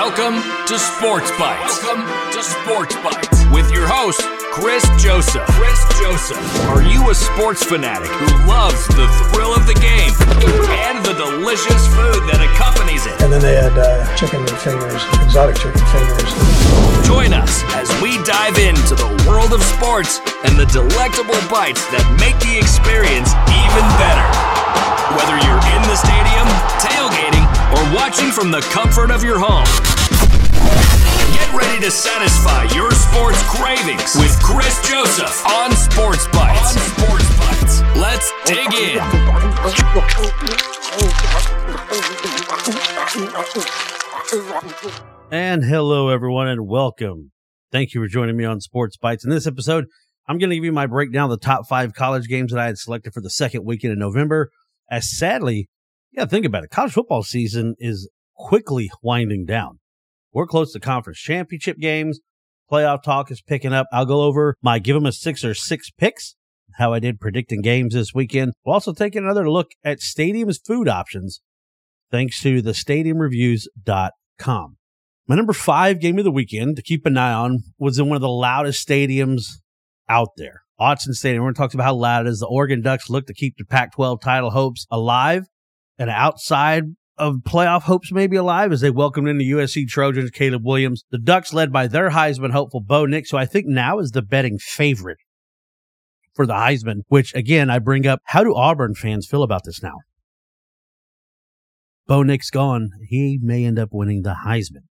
Welcome to Sports Bites. Welcome to Sports Bites with your host, Chris Joseph. Chris Joseph. Are you a sports fanatic who loves the thrill of the game and the delicious food that accompanies it? And then they had uh, chicken fingers, exotic chicken fingers. Join us as we dive into the world of sports and the delectable bites that make the experience even better. Whether you're in the stadium, tailgating, or watching from the comfort of your home. Get ready to satisfy your sports cravings with Chris Joseph on Sports Bites. On Sports Bites. Let's dig in. And hello, everyone, and welcome. Thank you for joining me on Sports Bites. In this episode, I'm going to give you my breakdown of the top five college games that I had selected for the second weekend in November. As sadly, yeah, think about it. College football season is quickly winding down. We're close to conference championship games. Playoff talk is picking up. I'll go over my give them a six or six picks, how I did predicting games this weekend. We'll also take another look at stadiums food options thanks to the stadiumreviews.com. My number five game of the weekend to keep an eye on was in one of the loudest stadiums out there. Autzen Stadium. We're going to talk about how loud it is. The Oregon Ducks look to keep the Pac 12 title hopes alive and outside of playoff hopes maybe alive as they welcomed in the USC Trojans, Caleb Williams. The Ducks led by their Heisman hopeful Bo Nix, who I think now is the betting favorite for the Heisman, which again, I bring up how do Auburn fans feel about this now? Bo Nix gone, he may end up winning the Heisman.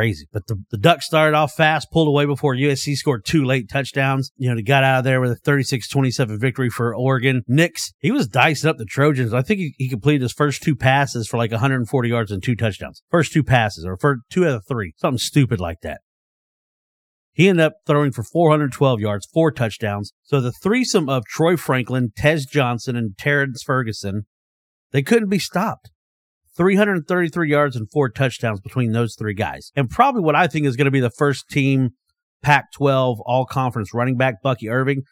Crazy. But the, the Ducks started off fast, pulled away before USC scored two late touchdowns. You know, they got out of there with a 36 27 victory for Oregon. Nix, he was dicing up the Trojans. I think he, he completed his first two passes for like 140 yards and two touchdowns. First two passes, or for two out of three. Something stupid like that. He ended up throwing for 412 yards, four touchdowns. So the threesome of Troy Franklin, Tez Johnson, and Terrence Ferguson, they couldn't be stopped. 333 yards and four touchdowns between those three guys. And probably what I think is going to be the first team Pac 12 all conference running back, Bucky Irving.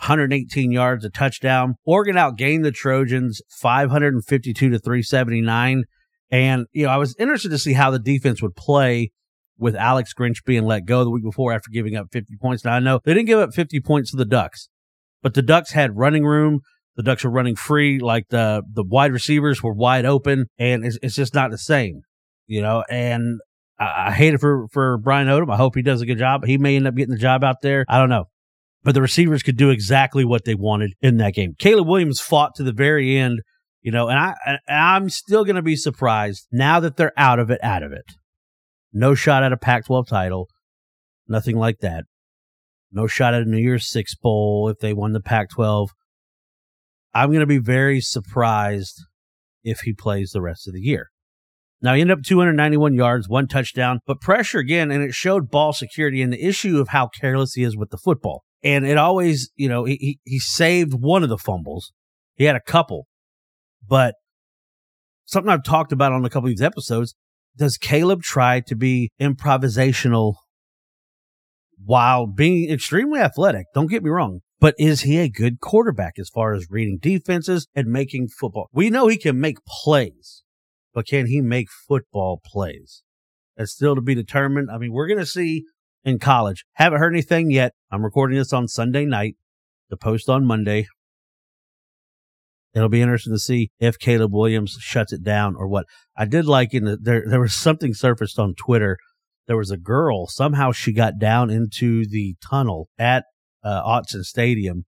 118 yards, a touchdown. Oregon outgained the Trojans 552 to 379. And, you know, I was interested to see how the defense would play with Alex Grinch being let go the week before after giving up 50 points. Now, I know they didn't give up 50 points to the Ducks, but the Ducks had running room. The Ducks were running free, like the the wide receivers were wide open, and it's, it's just not the same, you know. And I, I hate it for for Brian Odom. I hope he does a good job. He may end up getting the job out there. I don't know, but the receivers could do exactly what they wanted in that game. Caleb Williams fought to the very end, you know, and I and I'm still going to be surprised now that they're out of it. Out of it, no shot at a Pac-12 title, nothing like that. No shot at a New Year's Six bowl if they won the Pac-12 I'm going to be very surprised if he plays the rest of the year. Now, he ended up 291 yards, one touchdown, but pressure again, and it showed ball security and the issue of how careless he is with the football. And it always, you know, he, he saved one of the fumbles. He had a couple, but something I've talked about on a couple of these episodes. Does Caleb try to be improvisational while being extremely athletic? Don't get me wrong. But is he a good quarterback as far as reading defenses and making football? We know he can make plays, but can he make football plays? That's still to be determined. I mean, we're going to see in college. Haven't heard anything yet. I'm recording this on Sunday night. The post on Monday. It'll be interesting to see if Caleb Williams shuts it down or what. I did like in the, there, there was something surfaced on Twitter. There was a girl, somehow she got down into the tunnel at uh, Autzen Stadium,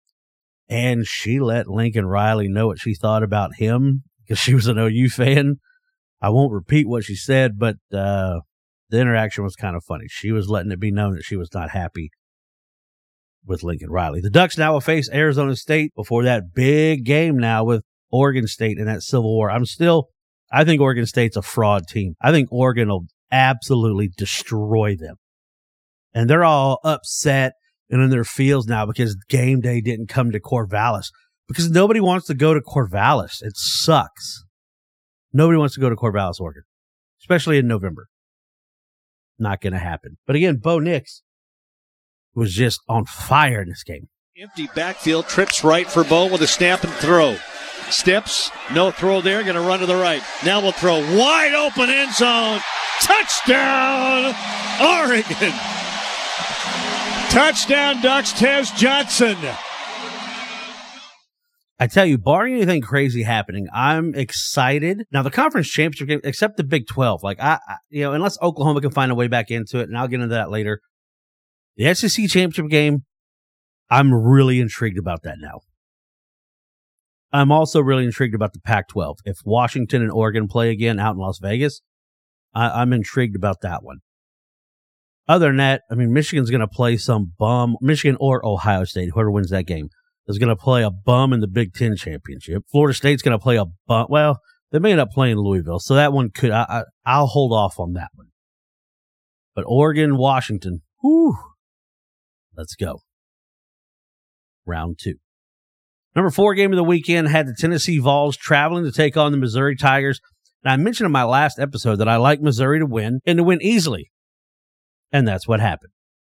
and she let Lincoln Riley know what she thought about him because she was an OU fan. I won't repeat what she said, but uh, the interaction was kind of funny. She was letting it be known that she was not happy with Lincoln Riley. The Ducks now will face Arizona State before that big game now with Oregon State in that Civil War. I'm still, I think Oregon State's a fraud team. I think Oregon will absolutely destroy them. And they're all upset and in their fields now because game day didn't come to Corvallis because nobody wants to go to Corvallis. It sucks. Nobody wants to go to Corvallis, Oregon, especially in November. Not going to happen. But again, Bo Nix was just on fire in this game. Empty backfield, trips right for Bo with a snap and throw. Steps, no throw there, going to run to the right. Now we'll throw wide open end zone. Touchdown, Oregon. Touchdown, Ducks, Tez Johnson. I tell you, barring anything crazy happening, I'm excited. Now the conference championship game, except the Big 12, like I, I, you know, unless Oklahoma can find a way back into it, and I'll get into that later. The SEC championship game, I'm really intrigued about that now. I'm also really intrigued about the Pac 12. If Washington and Oregon play again out in Las Vegas, I, am intrigued about that one. Other than that, I mean, Michigan's going to play some bum, Michigan or Ohio State, whoever wins that game, is going to play a bum in the Big Ten championship. Florida State's going to play a bum. Well, they may end up playing Louisville, so that one could, I, I, I'll hold off on that one. But Oregon, Washington, whew, let's go. Round two. Number four game of the weekend had the Tennessee Vols traveling to take on the Missouri Tigers. And I mentioned in my last episode that I like Missouri to win and to win easily. And that's what happened.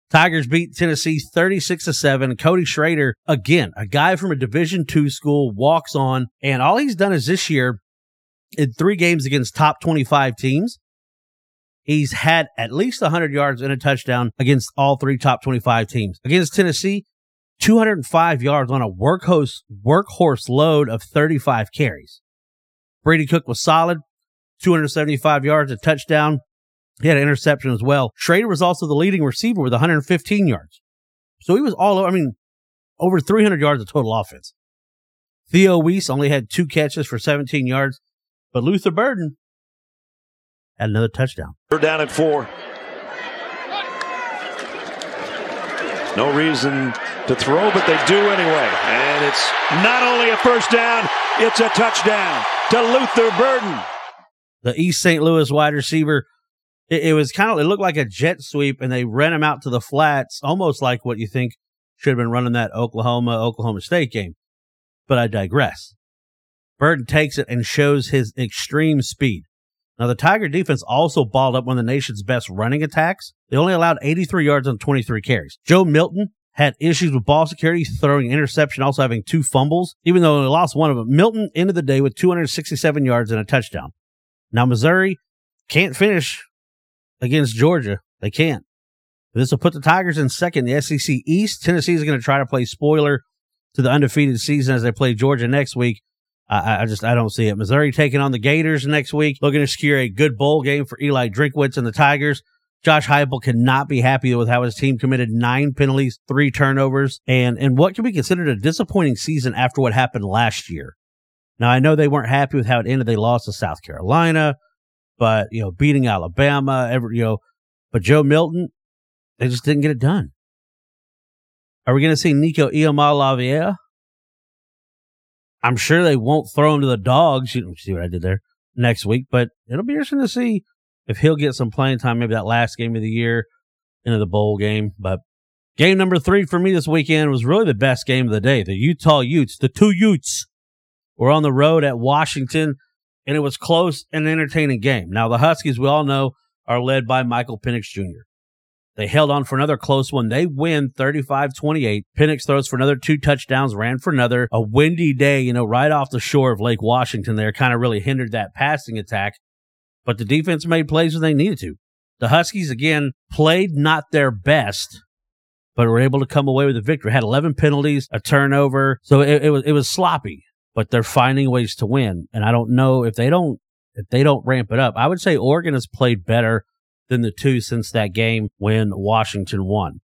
Tigers beat Tennessee 36 to 7. Cody Schrader, again, a guy from a Division two school, walks on, and all he's done is this year in three games against top 25 teams. He's had at least 100 yards and a touchdown against all three top 25 teams. Against Tennessee, 205 yards on a workhorse, workhorse load of 35 carries. Brady Cook was solid, 275 yards, a touchdown. He had an interception as well. Schrader was also the leading receiver with 115 yards. So he was all over, I mean, over 300 yards of total offense. Theo Wease only had two catches for 17 yards, but Luther Burden had another touchdown. They're down at four. No reason to throw, but they do anyway. And it's not only a first down, it's a touchdown to Luther Burden. The East St. Louis wide receiver, it, it was kind of, it looked like a jet sweep, and they ran him out to the flats, almost like what you think should have been running that Oklahoma, Oklahoma State game. But I digress. Burden takes it and shows his extreme speed. Now, the Tiger defense also balled up one of the nation's best running attacks. They only allowed 83 yards on 23 carries. Joe Milton had issues with ball security, throwing interception, also having two fumbles. Even though they lost one of them, Milton ended the day with 267 yards and a touchdown. Now, Missouri can't finish against Georgia. They can't. This will put the Tigers in second the SEC East. Tennessee is going to try to play spoiler to the undefeated season as they play Georgia next week. I, I, just I don't see it. Missouri taking on the Gators next week, looking to secure a good bowl game for Eli Drinkwitz and the Tigers. Josh Heupel cannot be happy with how his team committed nine penalties, three turnovers, and and what can be considered a disappointing season after what happened last year. Now I know they weren't happy with how it ended. They lost to South Carolina, but you know beating Alabama, every you know, but Joe Milton, they just didn't get it done. Are we going to see Nico Iamaleava I'm sure they won't throw him to the dogs. You see what I did there next week, but it'll be interesting to see if he'll get some playing time, maybe that last game of the year into the bowl game. But game number three for me this weekend was really the best game of the day. The Utah Utes, the two Utes, were on the road at Washington, and it was close and entertaining game. Now the Huskies, we all know, are led by Michael Penix Jr. They held on for another close one. They win 35 28. Penix throws for another two touchdowns, ran for another. A windy day, you know, right off the shore of Lake Washington there kind of really hindered that passing attack. But the defense made plays when they needed to. The Huskies, again, played not their best, but were able to come away with a victory. Had 11 penalties, a turnover. So it, it was, it was sloppy, but they're finding ways to win. And I don't know if they don't, if they don't ramp it up. I would say Oregon has played better than the two since that game when Washington won.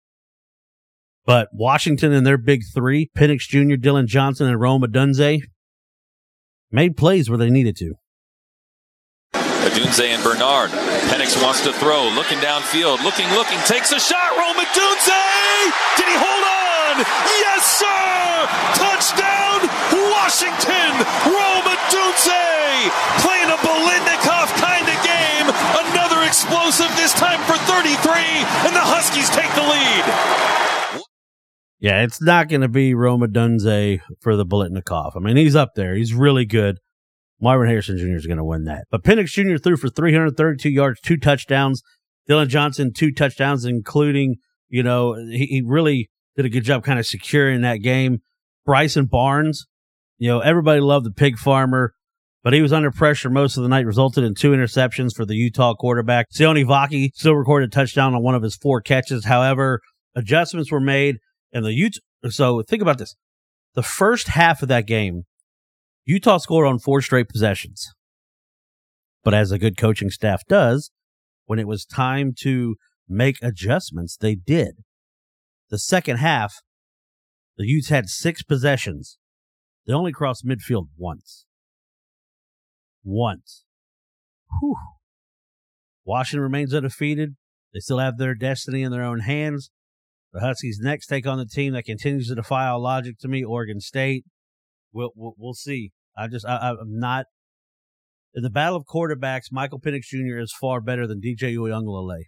But Washington and their big three, Penix Jr., Dillon Johnson, and Rome Odunze, made plays where they needed to. Odunze and Bernard. Penix wants to throw, looking downfield, looking, looking, takes a shot. Rome Odunze! Did he hold on? Yes, sir! Touchdown, Washington! Rome Odunze playing a Biletnikoff kind of game. Another explosive this time for 33, and the Huskies take the lead. Yeah, it's not going to be Rome Odunze for the Biletnikoff. I mean, he's up there. He's really good. Marvin Harrison Jr. is going to win that. But Penix Jr. threw for 332 yards, two touchdowns. Dillon Johnson, two touchdowns, including, you know, he, he really did a good job kind of securing that game. Bryson Barnes, you know, everybody loved the pig farmer but he was under pressure most of the night, resulted in two interceptions for the Utah quarterback. Sione Vaki still recorded a touchdown on one of his four catches. However, adjustments were made, and the Utah. So think about this: the first half of that game, Utah scored on four straight possessions. But as a good coaching staff does, when it was time to make adjustments, they did. The second half, the Utes had six possessions. They only crossed midfield once. Once. Whew. Washington remains undefeated. They still have their destiny in their own hands. The Huskies next take on the team that continues to defy all logic to me, Oregon State. We'll, we'll, we'll see. I just, I, I'm not. In the battle of quarterbacks, Michael Penix Jr. is far better than DJ Uiagalelei.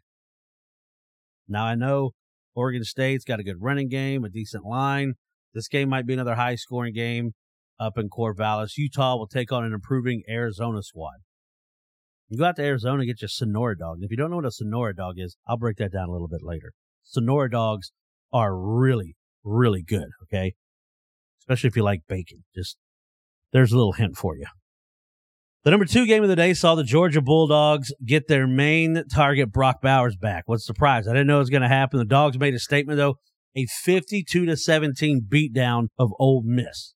Now, I know Oregon State's got a good running game, a decent line. This game might be another high scoring game up in Corvallis. Utah will take on an improving Arizona squad. You go out to Arizona, get your Sonora dog. And if you don't know what a Sonora dog is, I'll break that down a little bit later. Sonora dogs are really, really good. Okay. Especially if you like bacon. Just there's a little hint for you. The number two game of the day saw the Georgia Bulldogs get their main target, Brock Bowers, back. What's the surprise? I didn't know it was going to happen. The Dogs made a statement, though, a 52 to 17 beatdown of Ole Miss.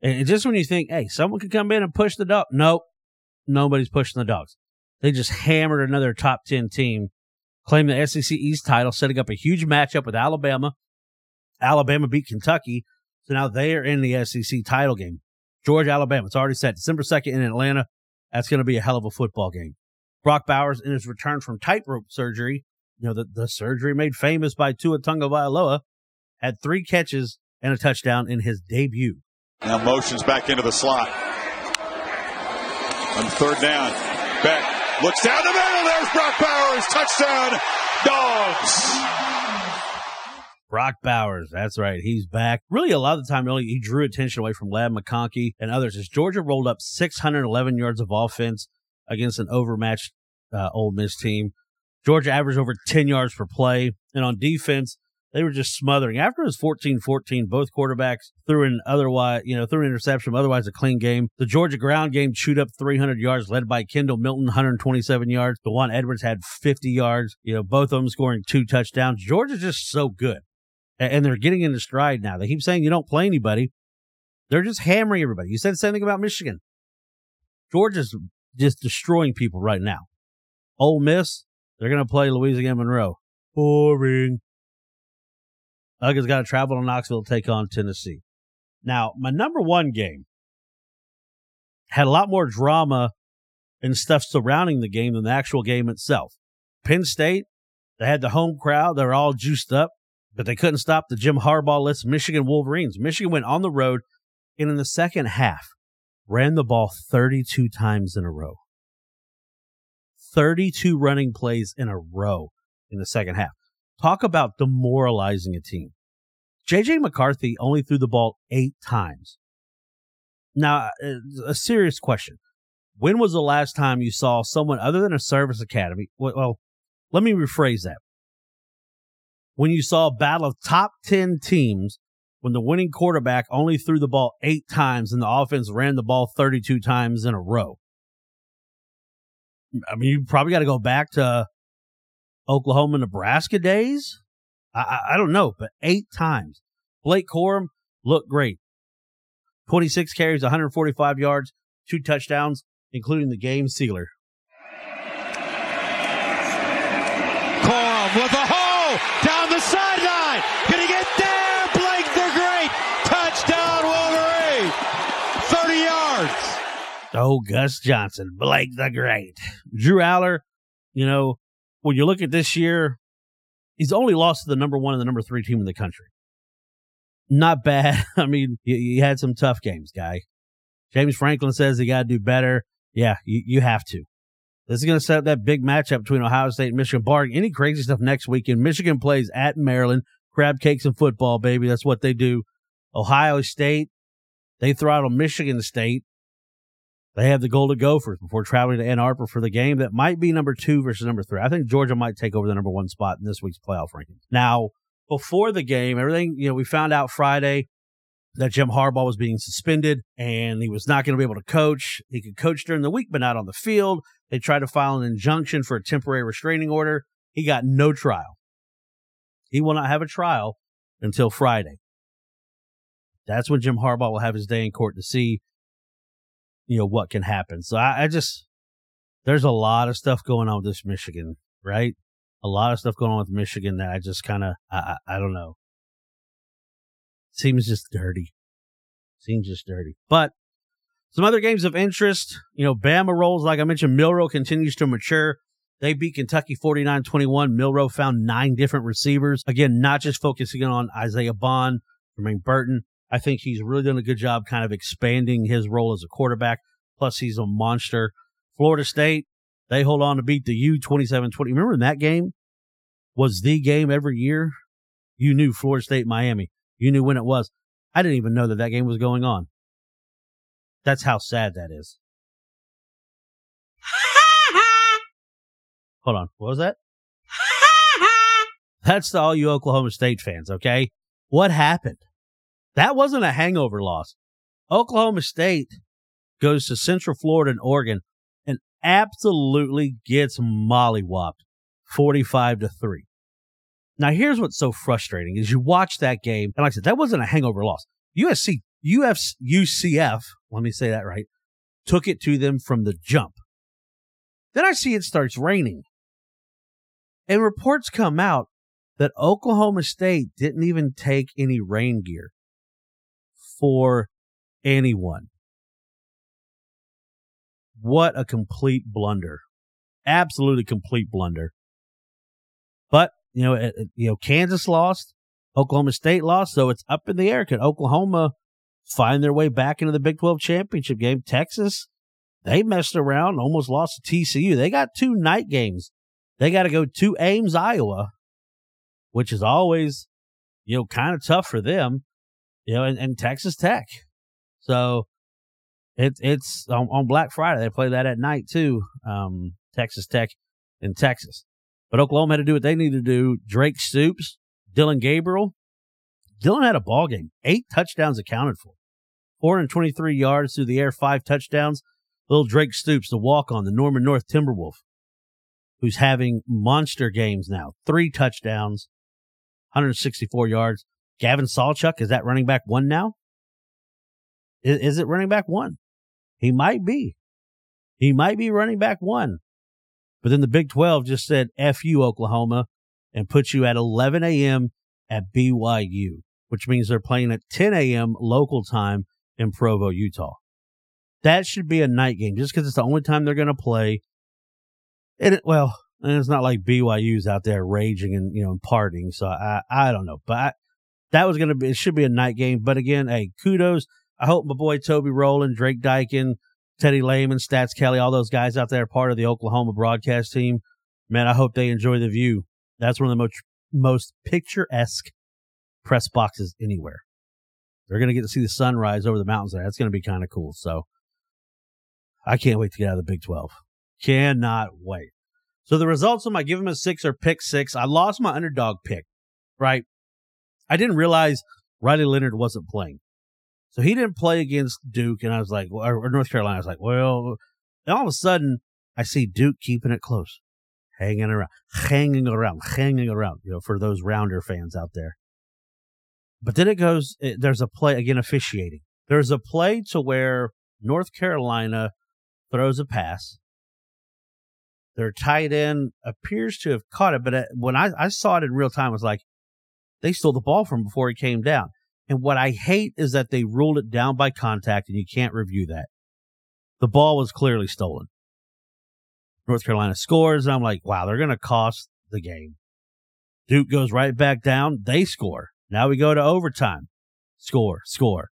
And just when you think, hey, someone could come in and push the dog, nope, nobody's pushing the Dogs. They just hammered another top 10 team, claimed the SEC East title, setting up a huge matchup with Alabama. Alabama beat Kentucky, so now they are in the SEC title game. Georgia, Alabama. It's already set. December 2nd in Atlanta. That's going to be a hell of a football game. Brock Bowers, in his return from tightrope surgery, you know, the, the surgery made famous by Tua Tagovailoa, had three catches and a touchdown in his debut. Now motions back into the slot. On third down, Beck looks down the middle. There's Brock Bowers. Touchdown, Dogs. Brock Bowers, that's right. He's back. Really, a lot of the time, really, he drew attention away from Ladd McConkey and others as Georgia rolled up 611 yards of offense against an overmatched uh, Ole Miss team. Georgia averaged over 10 yards per play. And on defense, they were just smothering. After it was 14-14, both quarterbacks threw an otherwise, you know, threw an interception, otherwise a clean game. The Georgia ground game chewed up 300 yards, led by Kendall Milton, 127 yards. Daijun Edwards had 50 yards. You know, both of them scoring two touchdowns. Georgia's just so good and they're getting into stride now. They keep saying you don't play anybody. They're just hammering everybody. You said the same thing about Michigan. Georgia's just destroying people right now. Ole Miss, they're going to play Louisiana Monroe. Boring. Ugg's got to travel to Knoxville to take on Tennessee. Now, my number one game had a lot more drama and stuff surrounding the game than the actual game itself. Penn State, they had the home crowd. They were all juiced up but they couldn't stop the Jim Harbaugh-less Michigan Wolverines. Michigan went on the road and in the second half ran the ball 32 times in a row. 32 running plays in a row in the second half. Talk about demoralizing a team. JJ McCarthy only threw the ball eight times. Now, uh, a serious question. When was the last time you saw someone other than a service academy? Well, let me rephrase that when you saw a battle of top 10 teams when the winning quarterback only threw the ball eight times and the offense ran the ball 32 times in a row. I mean, you probably got to go back to Oklahoma, Nebraska days. I, I, I, don't know, but eight times. Blake Corum looked great. 26 carries, 145 yards, two touchdowns, including the game sealer. Corum with a hole down the sideline. Gonna get there. Blake the Great. Touchdown, Wolverine. 30 yards. Oh, Gus Johnson. Blake the Great. Drew Allar, you know, when you look at this year, he's only lost to the number one and the number three team in the country. Not bad. I mean, you had some tough games, guy. James Franklin says he got to do better. Yeah, you, you have to. This is going to set up that big matchup between Ohio State and Michigan. Barring any crazy stuff next weekend, Michigan plays at Maryland. Crab cakes and football, baby. That's what they do. Ohio State, they throttle Michigan State. They have the Golden Gophers before traveling to Ann Arbor for the game that might be number two versus number three. I think Georgia might take over the number one spot in this week's playoff rankings. Now, before the game, everything, you know, we found out Friday that Jim Harbaugh was being suspended and he was not going to be able to coach. He could coach during the week, but not on the field. They tried to file an injunction for a temporary restraining order. He got no trial. He will not have a trial until Friday. That's when Jim Harbaugh will have his day in court to see, you know, what can happen. So I, I just, there's a lot of stuff going on with this Michigan, right? A lot of stuff going on with Michigan that I just kind of, I, I, I don't know. Seems just dirty. Seems just dirty. But some other games of interest, you know, Bama rolls, like I mentioned, Milroe continues to mature. They beat Kentucky 49 21. Milroe found nine different receivers. Again, not just focusing on Isaiah Bond, Jermaine Burton. I think he's really done a good job kind of expanding his role as a quarterback. Plus, he's a monster. Florida State, they hold on to beat the U 27 20. Remember in that game was the game every year? You knew Florida State, Miami. You knew when it was. I didn't even know that that game was going on. That's how sad that is. Hold on. What was that? That's to all you Oklahoma State fans, okay? What happened? That wasn't a hangover loss. Oklahoma State goes to Central Florida and Oregon and absolutely gets mollywopped 45 to 3. Now here's what's so frustrating is you watch that game and like I said that wasn't a hangover loss. USC UF, UCF, let me say that right, took it to them from the jump. Then I see it starts raining. And reports come out that Oklahoma State didn't even take any rain gear for anyone. What a complete blunder. Absolutely complete blunder. But, you know, you know, Kansas lost, Oklahoma State lost, so it's up in the air. Could Oklahoma find their way back into the Big 12 championship game? Texas, they messed around, almost lost to TCU. They got two night games. They got to go to Ames, Iowa, which is always, you know, kind of tough for them, you know, and, and Texas Tech. So it's it's on, on, Black Friday. They play that at night too. Um, Texas Tech in Texas. But Oklahoma had to do what they needed to do. Drake Stoops, Dillon Gabriel. Dillon had a ball game. Eight touchdowns accounted for. 423 yards through the air, five touchdowns. Little Drake Stoops, the walk on, the Norman North Timberwolf, who's having monster games now. Three touchdowns, 164 yards. Gavin Sawchuk, is that running back one now? Is, is it running back one? He might be. He might be running back one. But then the Big 12 just said, F you, Oklahoma, and put you at 11 a.m. at BYU, which means they're playing at 10 a.m. local time in Provo, Utah. That should be a night game just because it's the only time they're going to play. And it, well, and it's not like BYU's out there raging and, you know, partying. So I, I don't know, but I, that was going to be, it should be a night game. But again, hey, kudos. I hope my boy Toby Rowland, Drake Dykin, Teddy Lehman, Stats Kelly, all those guys out there part of the Oklahoma broadcast team. Man, I hope they enjoy the view. That's one of the most, most picturesque press boxes anywhere. They're going to get to see the sunrise over the mountains there. That's going to be kind of cool. So I can't wait to get out of the Big 12. Cannot wait. So the results of my give him a six or pick six. I lost my underdog pick, right? I didn't realize Riley Leonard wasn't playing. So he didn't play against Duke, and I was like, or North Carolina. I was like, well, and all of a sudden, I see Duke keeping it close, hanging around, hanging around, hanging around, you know, for those rounder fans out there. But then it goes, it, there's a play, again, officiating. There's a play to where North Carolina throws a pass. Their tight end appears to have caught it, but uh, when I, I saw it in real time, it was like they stole the ball from before he came down. And what I hate is that they ruled it down by contact and you can't review that. The ball was clearly stolen. North Carolina scores, and I'm like, wow, they're going to cost the game. Duke goes right back down. They score. Now we go to overtime. Score, score.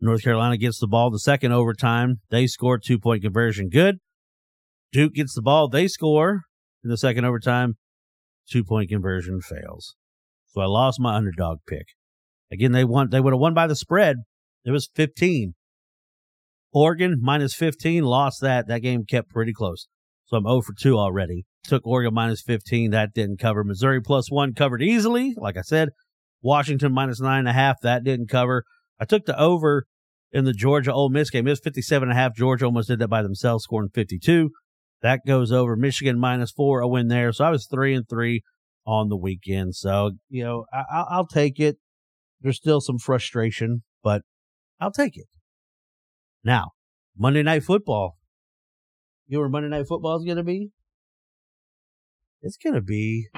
North Carolina gets the ball the second overtime. They score two point conversion. Good. Duke gets the ball. They score in the second overtime. Two point conversion fails. So I lost my underdog pick. Again, they won. They would have won by the spread. It was 15. Oregon minus 15 lost that. That game kept pretty close. So I'm 0 for 2 already. Took Oregon minus 15. That didn't cover. Missouri plus one covered easily. Like I said, Washington minus nine and a half. That didn't cover. I took the over in the Georgia Ole Miss game. It was 57 and a half. Georgia almost did that by themselves, scoring 52. That goes over. Michigan minus four, a win there. So I was three and three on the weekend. So, you know, I, I'll take it. There's still some frustration, but I'll take it. Now, Monday Night Football. You know where Monday Night Football is going to be? It's going to be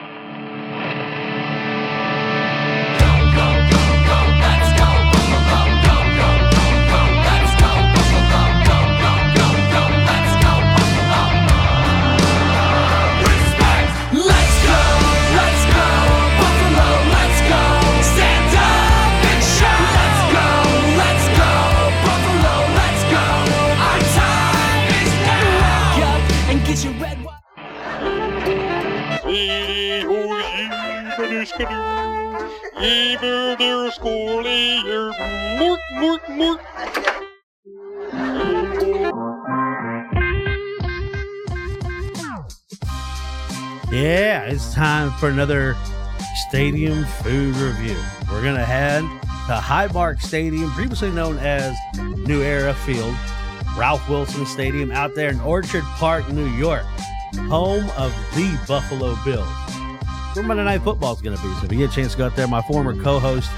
for another stadium food review. We're going to head to Highmark Stadium, previously known as New Era Field, Ralph Wilson Stadium out there in Orchard Park, New York, home of the Buffalo Bills. Where Monday Night Football is going to be. So if you get a chance to go out there, my former co-host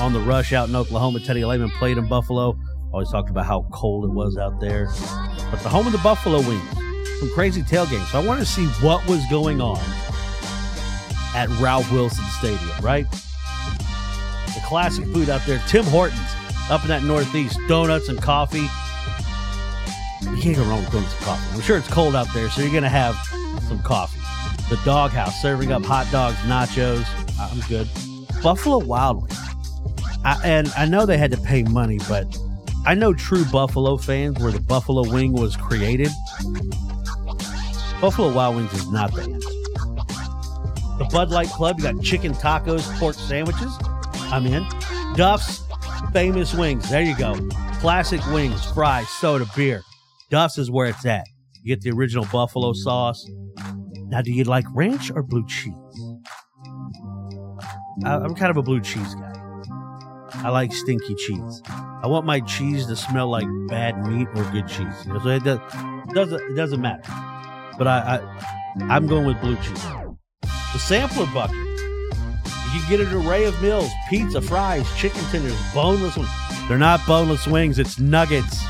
on the Rush out in Oklahoma, Teddy Lehman, played in Buffalo. Always talked about how cold it was out there. But the home of the Buffalo Wings some crazy tailgating. So I wanted to see what was going on at Ralph Wilson Stadium, right? The classic food out there, Tim Hortons up in that Northeast, donuts and coffee. You can't go wrong with donuts and coffee. I'm sure it's cold out there, so you're going to have some coffee. The doghouse serving up hot dogs, nachos. I'm good. Buffalo Wild Wings. I, and I know they had to pay money, but I know true Buffalo fans where the Buffalo Wing was created Buffalo Wild Wings is not the. The Bud Light Club, you got chicken tacos, pork sandwiches. I'm in. Duff's famous wings. There you go. Classic wings, fries, soda, beer. Duff's is where it's at. You get the original buffalo sauce. Now, do you like ranch or blue cheese? I'm kind of a blue cheese guy. I like stinky cheese. I want my cheese to smell like bad meat or good cheese. So it, does, doesn't, it doesn't matter but I, I I'm going with blue cheese. The sampler bucket. You can get an array of meals: pizza, fries, chicken tenders, boneless ones. They're not boneless wings; it's nuggets.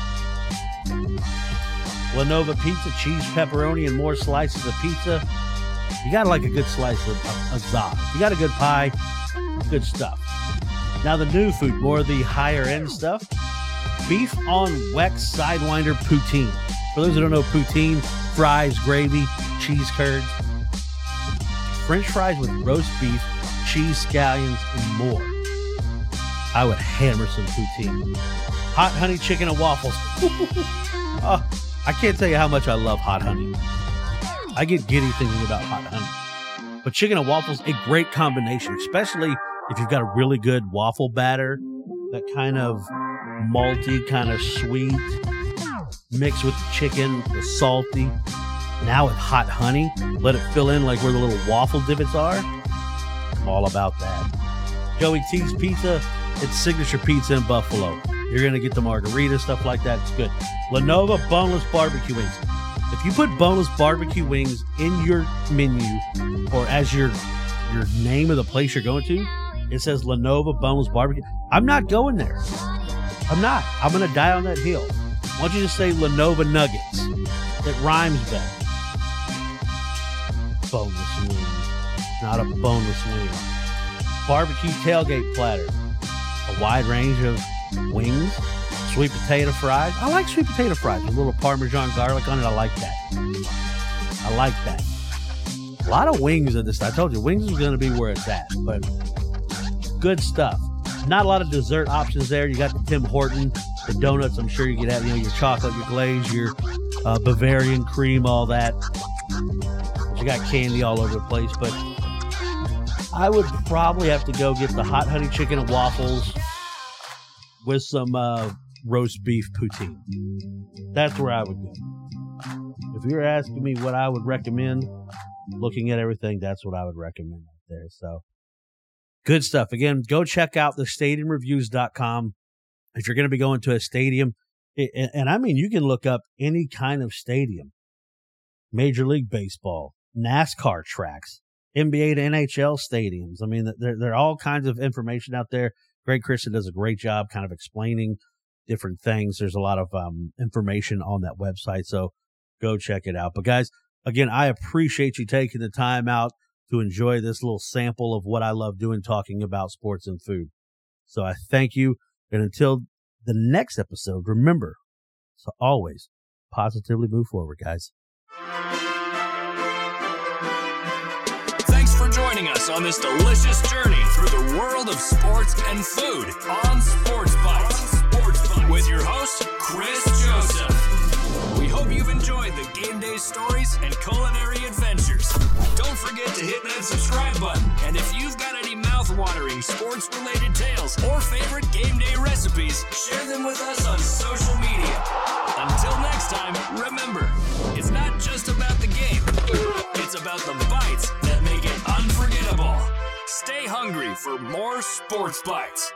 La Nova pizza, cheese, pepperoni, and more slices of pizza. You got like a good slice of, of Zod. You got a good pie, good stuff. Now the new food, more of the higher end stuff. Beef on Weck Sidewinder Poutine. For those who don't know poutine, fries, gravy, cheese curds, French fries with roast beef, cheese scallions, and more. I would hammer some poutine. Hot honey chicken and waffles. oh, I can't tell you how much I love hot honey. I get giddy thinking about hot honey. But chicken and waffles, a great combination, especially if you've got a really good waffle batter, that kind of malty, kind of sweet, mixed with the chicken, the salty. Now with hot honey, let it fill in like where the little waffle divots are. I'm all about that. Joey T's Pizza, it's signature pizza in Buffalo. You're going to get the margarita, stuff like that. It's good. La Nova boneless barbecue wings. If you put boneless barbecue wings in your menu or as your your name of the place you're going to, it says La Nova boneless barbecue. I'm not going there. I'm not. I'm going to die on that hill. Why don't you just say La Nova Nuggets? It rhymes better. Boneless wing. Not a boneless wing. Barbecue tailgate platter. A wide range of wings. Sweet potato fries. I like sweet potato fries a little Parmesan garlic on it. I like that. I like that. A lot of wings at this. I told you, wings is going to be where it's at, but good stuff. Not a lot of dessert options there. You got the Tim Horton, the donuts. I'm sure you could have, you know, your chocolate, your glaze, your uh, Bavarian cream, all that. Got candy all over the place, but I would probably have to go get the hot honey chicken and waffles with some uh, roast beef poutine. That's where I would go. If you're asking me what I would recommend, looking at everything, that's what I would recommend out there. So good stuff. Again, go check out the stadiumreviews.com. if you're going to be going to a stadium, and I mean, you can look up any kind of stadium, Major League Baseball, NASCAR tracks, NBA to NHL stadiums. I mean, there, there are all kinds of information out there. Greg Christian does a great job kind of explaining different things. There's a lot of um, information on that website. So go check it out. But guys, again, I appreciate you taking the time out to enjoy this little sample of what I love doing, talking about sports and food. So I thank you. And until the next episode, remember to always positively move forward, guys. On this delicious journey through the world of sports and food on Sports Bites, Sports Bites. with your host, Chris Joseph. We hope you've enjoyed the game day stories and culinary adventures. Don't forget to hit that subscribe button. And if you've got any mouth-watering sports-related tales or favorite game day recipes, share them with us on social media. Until next time, remember, it's not just about the game. It's about the bites unforgettable. Stay hungry for more sports bites.